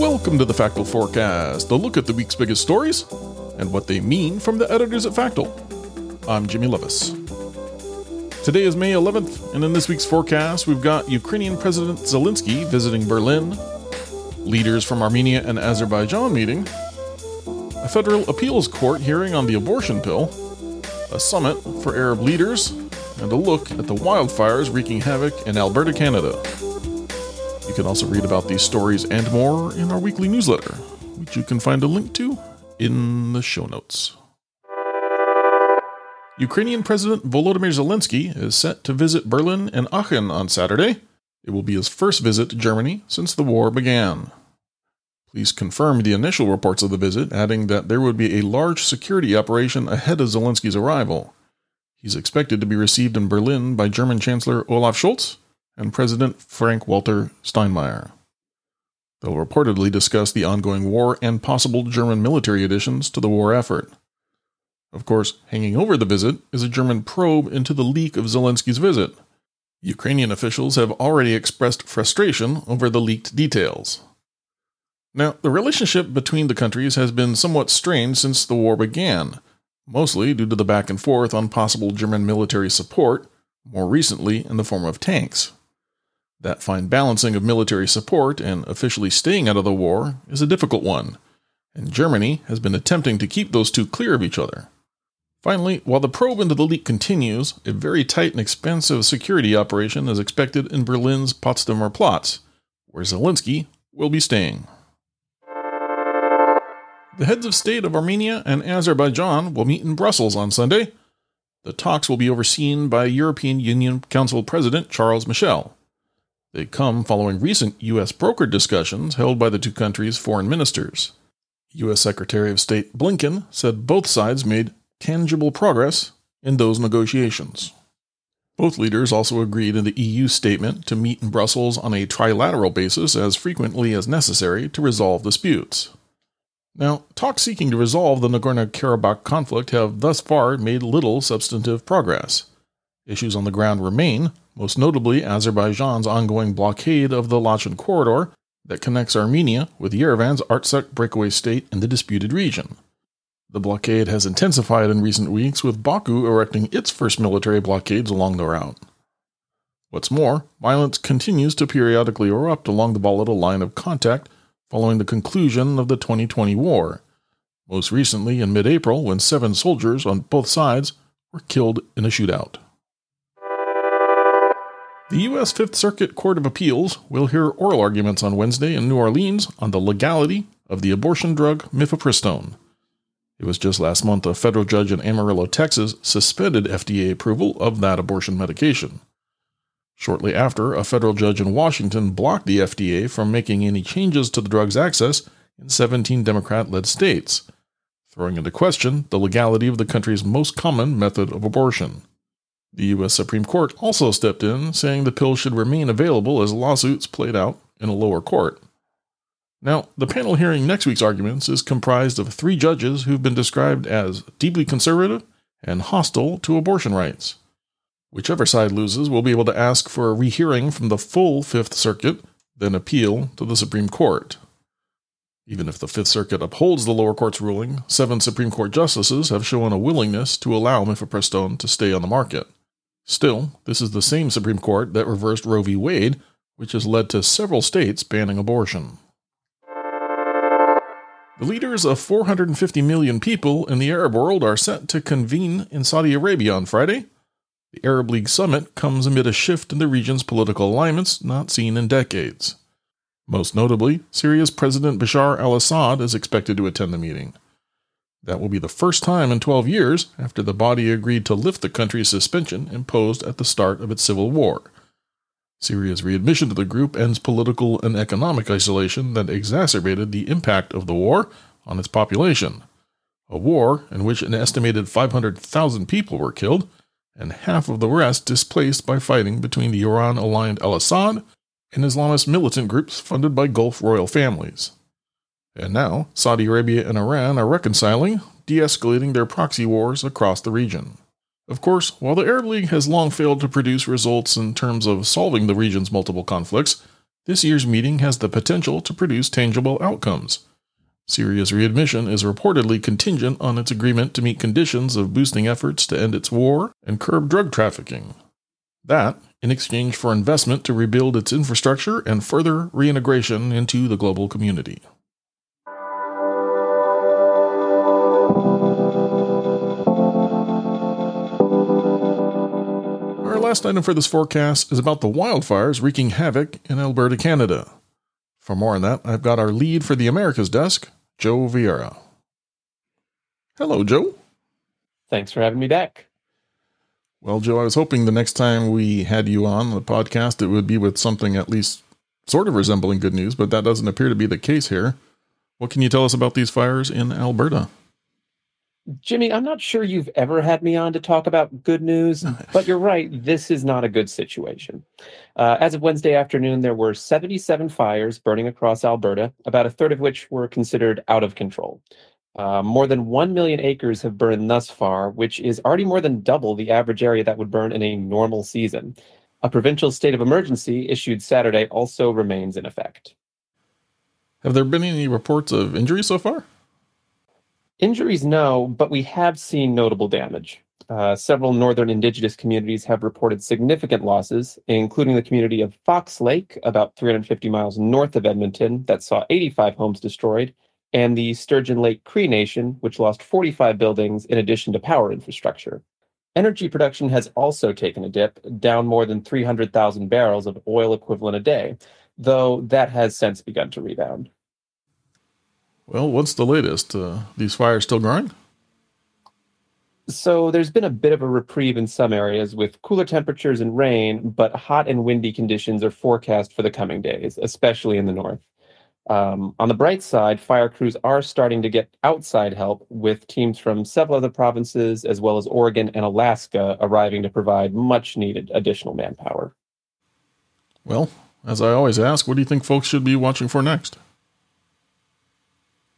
Welcome to the Factal Forecast, a look at the week's biggest stories and what they mean from the editors at Factal. I'm Jimmy Lovaas. Today is May 11th, and in this week's forecast, we've got Ukrainian President Zelensky visiting Berlin, leaders from Armenia and Azerbaijan meeting, a federal appeals court hearing on the abortion pill, a summit for Arab leaders, and a look at the wildfires wreaking havoc in Alberta, Canada. You can also read about these stories and more in our weekly newsletter, which you can find a link to in the show notes. Ukrainian President Volodymyr Zelensky is set to visit Berlin and Aachen on Saturday. It will be his first visit to Germany since the war began. Police confirmed the initial reports of the visit, adding that there would be a large security operation ahead of Zelensky's arrival. He's expected to be received in Berlin by German Chancellor Olaf Scholz and President Frank Walter Steinmeier. They'll reportedly discuss the ongoing war and possible German military additions to the war effort. Of course, hanging over the visit is a German probe into the leak of Zelensky's visit. Ukrainian officials have already expressed frustration over the leaked details. Now, the relationship between the countries has been somewhat strained since the war began, mostly due to the back and forth on possible German military support, more recently in the form of tanks. That fine balancing of military support and officially staying out of the war is a difficult one, and Germany has been attempting to keep those two clear of each other. Finally, while the probe into the leak continues, a very tight and expensive security operation is expected in Berlin's Potsdamer Platz, where Zelensky will be staying. The heads of state of Armenia and Azerbaijan will meet in Brussels on Sunday. The talks will be overseen by European Union Council President Charles Michel. They come following recent U.S. brokered discussions held by the two countries' foreign ministers. U.S. Secretary of State Blinken said both sides made tangible progress in those negotiations. Both leaders also agreed in the EU statement to meet in Brussels on a trilateral basis as frequently as necessary to resolve disputes. Now, talks seeking to resolve the Nagorno Karabakh conflict have thus far made little substantive progress. Issues on the ground remain, most notably Azerbaijan's ongoing blockade of the Lachin corridor that connects Armenia with Yerevan's Artsakh breakaway state in the disputed region. The blockade has intensified in recent weeks, with Baku erecting its first military blockades along the route. What's more, violence continues to periodically erupt along the volatile line of contact following the conclusion of the 2020 war, most recently in mid April when seven soldiers on both sides were killed in a shootout. The U.S. Fifth Circuit Court of Appeals will hear oral arguments on Wednesday in New Orleans on the legality of the abortion drug mifepristone. It was just last month a federal judge in Amarillo, Texas, suspended FDA approval of that abortion medication. Shortly after, a federal judge in Washington blocked the FDA from making any changes to the drug's access in 17 Democrat led states, throwing into question the legality of the country's most common method of abortion. The U.S. Supreme Court also stepped in, saying the pill should remain available as lawsuits played out in a lower court. Now, the panel hearing next week's arguments is comprised of three judges who've been described as deeply conservative and hostile to abortion rights. Whichever side loses will be able to ask for a rehearing from the full Fifth Circuit, then appeal to the Supreme Court. Even if the Fifth Circuit upholds the lower court's ruling, seven Supreme Court justices have shown a willingness to allow mifepristone to stay on the market. Still, this is the same Supreme Court that reversed Roe v. Wade, which has led to several states banning abortion. The leaders of 450 million people in the Arab world are set to convene in Saudi Arabia on Friday. The Arab League summit comes amid a shift in the region's political alignments not seen in decades. Most notably, Syria's President Bashar al Assad is expected to attend the meeting. That will be the first time in 12 years after the body agreed to lift the country's suspension imposed at the start of its civil war. Syria's readmission to the group ends political and economic isolation that exacerbated the impact of the war on its population. A war in which an estimated 500,000 people were killed, and half of the rest displaced by fighting between the Iran aligned al Assad and Islamist militant groups funded by Gulf royal families. And now, Saudi Arabia and Iran are reconciling, de escalating their proxy wars across the region. Of course, while the Arab League has long failed to produce results in terms of solving the region's multiple conflicts, this year's meeting has the potential to produce tangible outcomes. Syria's readmission is reportedly contingent on its agreement to meet conditions of boosting efforts to end its war and curb drug trafficking. That, in exchange for investment to rebuild its infrastructure and further reintegration into the global community. Our last item for this forecast is about the wildfires wreaking havoc in Alberta, Canada. For more on that, I've got our lead for the Americas desk, Joe Veyera. Hello, Joe. Thanks for having me back. Well, Joe, I was hoping the next time we had you on the podcast, it would be with something at least sort of resembling good news, but that doesn't appear to be the case here. What can you tell us about these fires in Alberta? Jimmy, I'm not sure you've ever had me on to talk about good news, but you're right. This is not a good situation. Uh, as of Wednesday afternoon, there were 77 fires burning across Alberta, about a third of which were considered out of control. Uh, more than 1 million acres have burned thus far, which is already more than double the average area that would burn in a normal season. A provincial state of emergency issued Saturday also remains in effect. Have there been any reports of injuries so far? Injuries, no, but we have seen notable damage. Uh, several northern indigenous communities have reported significant losses, including the community of Fox Lake, about 350 miles north of Edmonton, that saw 85 homes destroyed, and the Sturgeon Lake Cree Nation, which lost 45 buildings in addition to power infrastructure. Energy production has also taken a dip, down more than 300,000 barrels of oil equivalent a day, though that has since begun to rebound. Well, what's the latest? Uh, these fires still growing? So there's been a bit of a reprieve in some areas with cooler temperatures and rain, but hot and windy conditions are forecast for the coming days, especially in the north. Um, on the bright side, fire crews are starting to get outside help with teams from several other provinces, as well as Oregon and Alaska, arriving to provide much needed additional manpower. Well, as I always ask, what do you think folks should be watching for next?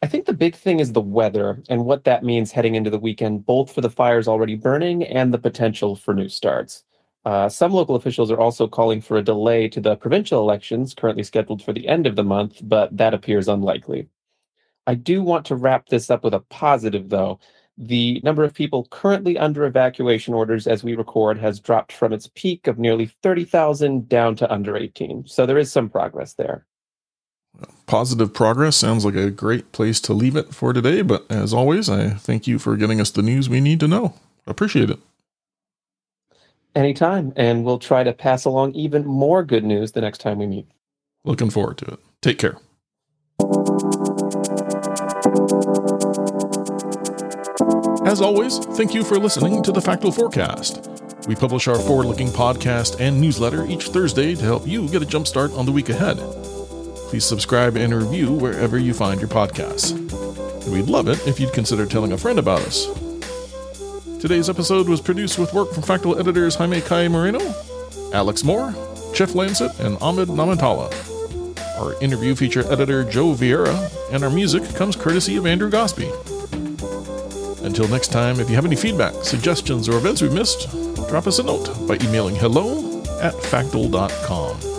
I think the big thing is the weather and what that means heading into the weekend, both for the fires already burning and the potential for new starts. Uh, some local officials are also calling for a delay to the provincial elections, currently scheduled for the end of the month, but that appears unlikely. I do want to wrap this up with a positive, though. The number of people currently under evacuation orders as we record has dropped from its peak of nearly 30,000 down to under 18. So there is some progress there. Positive progress sounds like a great place to leave it for today, but as always, I thank you for getting us the news we need to know. Appreciate it. Anytime, and we'll try to pass along even more good news the next time we meet. Looking forward to it. Take care. As always, thank you for listening to the Factal Forecast. We publish our forward looking podcast and newsletter each Thursday to help you get a jump start on the week ahead. Please subscribe and review wherever you find your podcasts. we'd love it if you'd consider telling a friend about us. Today's episode was produced with work from Factal editors Jaime Calle Moreno, Alex Moore, Jeff Landset, and Ahmed Namatalla. Our interview feature editor Joe Veyera, and our music comes courtesy of Andrew Gospe. Until next time, if you have any feedback, suggestions, or events we missed, drop us a note by emailing hello at factal.com.